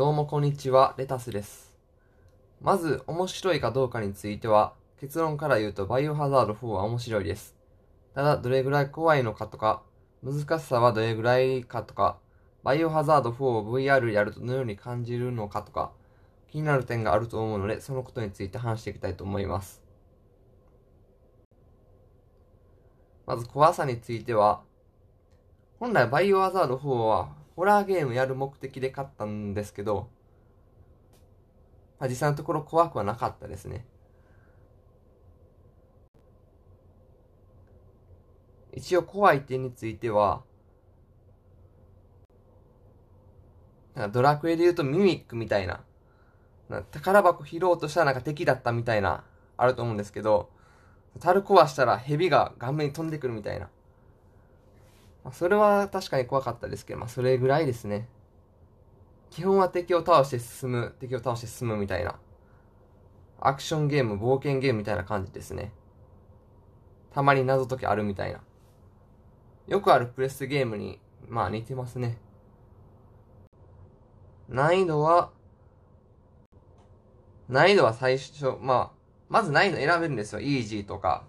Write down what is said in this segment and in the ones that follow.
どうもこんにちは、レタスです。まず、面白いかどうかについては、結論から言うと、バイオハザード4は面白いです。ただ、どれぐらい怖いのかとか、難しさはどれぐらいかとか、バイオハザード4を VR やるとどのように感じるのかとか、気になる点があると思うので、そのことについて話していきたいと思います。まず、怖さについては、本来バイオハザード4は、ホラーゲームやる目的で買ったんですけど、まあ、実際のところ怖くはなかったですね。一応怖い点については、なんかドラクエで言うとミミックみたいな、な宝箱拾おうとしたらなんか敵だったみたいな、あると思うんですけど、樽壊したら蛇が顔面に飛んでくるみたいな。まあ、それは確かに怖かったですけど、まあそれぐらいですね。基本は敵を倒して進む、敵を倒して進むみたいな。アクションゲーム、冒険ゲームみたいな感じですね。たまに謎解きあるみたいな。よくあるプレステゲームに、まあ似てますね。難易度は、難易度は最初、まあ、まず難易度選べるんですよ。イージーとか、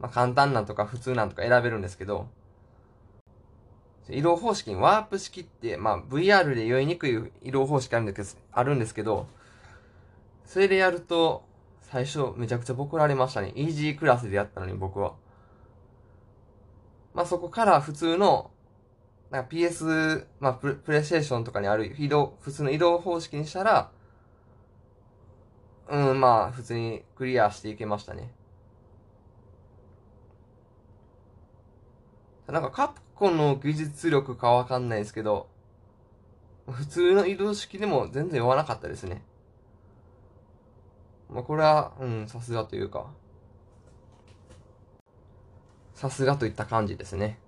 まあ、簡単なんとか普通なんとか選べるんですけど、移動方式にワープ式って、まあ、VR で酔いにくい移動方式あるんですけど、あるんですけど、それでやると、最初めちゃくちゃボコられましたね。イージークラスでやったのに僕は。まあ、そこから普通の、なんか PS、まあプレ、プレイステーションとかにある移動、普通の移動方式にしたら、うん、まあ、普通にクリアしていけましたね。なんかカプコンの技術力かわかんないですけど、普通の移動式でも全然酔わなかったですね。まあこれは、うん、さすがというか、さすがといった感じですね。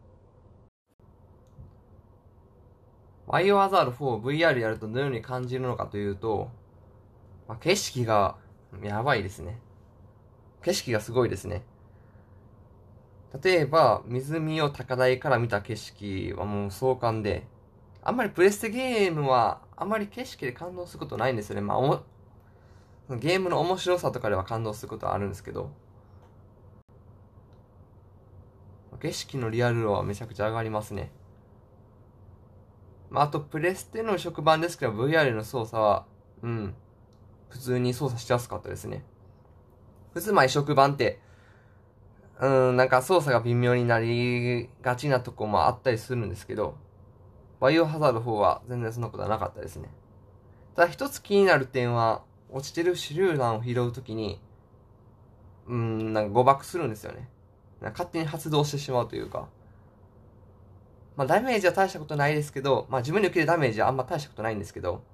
バイオハザード4を VR やるとどのように感じるのかというと、まあ、景色がやばいですね。景色がすごいですね。例えば、湖を高台から見た景色はもう壮観で、あんまりプレステゲームは、あんまり景色で感動することないんですよね。まあ、お、ゲームの面白さとかでは感動することはあるんですけど、景色のリアル度はめちゃくちゃ上がりますね。まあ、あと、プレステの触版ですけど、VR の操作は、うん、普通に操作しやすかったですね。普通、まあ、移植版って、うん、なんか操作が微妙になりがちなとこもあったりするんですけど、バイオハザード4は全然そんなことはなかったですね。ただ一つ気になる点は、落ちてる手榴弾を拾うときに、うん、なんか誤爆するんですよね。勝手に発動してしまうというか。まあダメージは大したことないですけど、まあ自分に受けるダメージはあんま大したことないんですけど、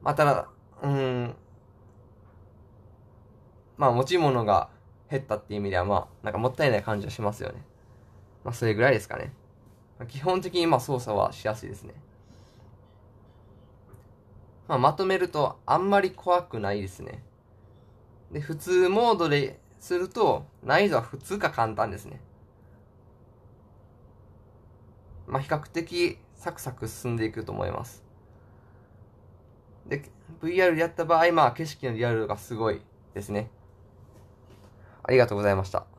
まあただ、うん、まあ持ち物が減ったっていう意味では、まあ、なんかもったいない感じはしますよね。まあ、それぐらいですかね。まあ基本的にまあ操作はしやすいですね。まあ、まとめると、あんまり怖くないですね。で、普通モードですると、難易度は普通か簡単ですね。まあ、比較的サクサク進んでいくと思います。で、VR でやった場合、まあ、景色のリアルがすごいですね。ありがとうございました。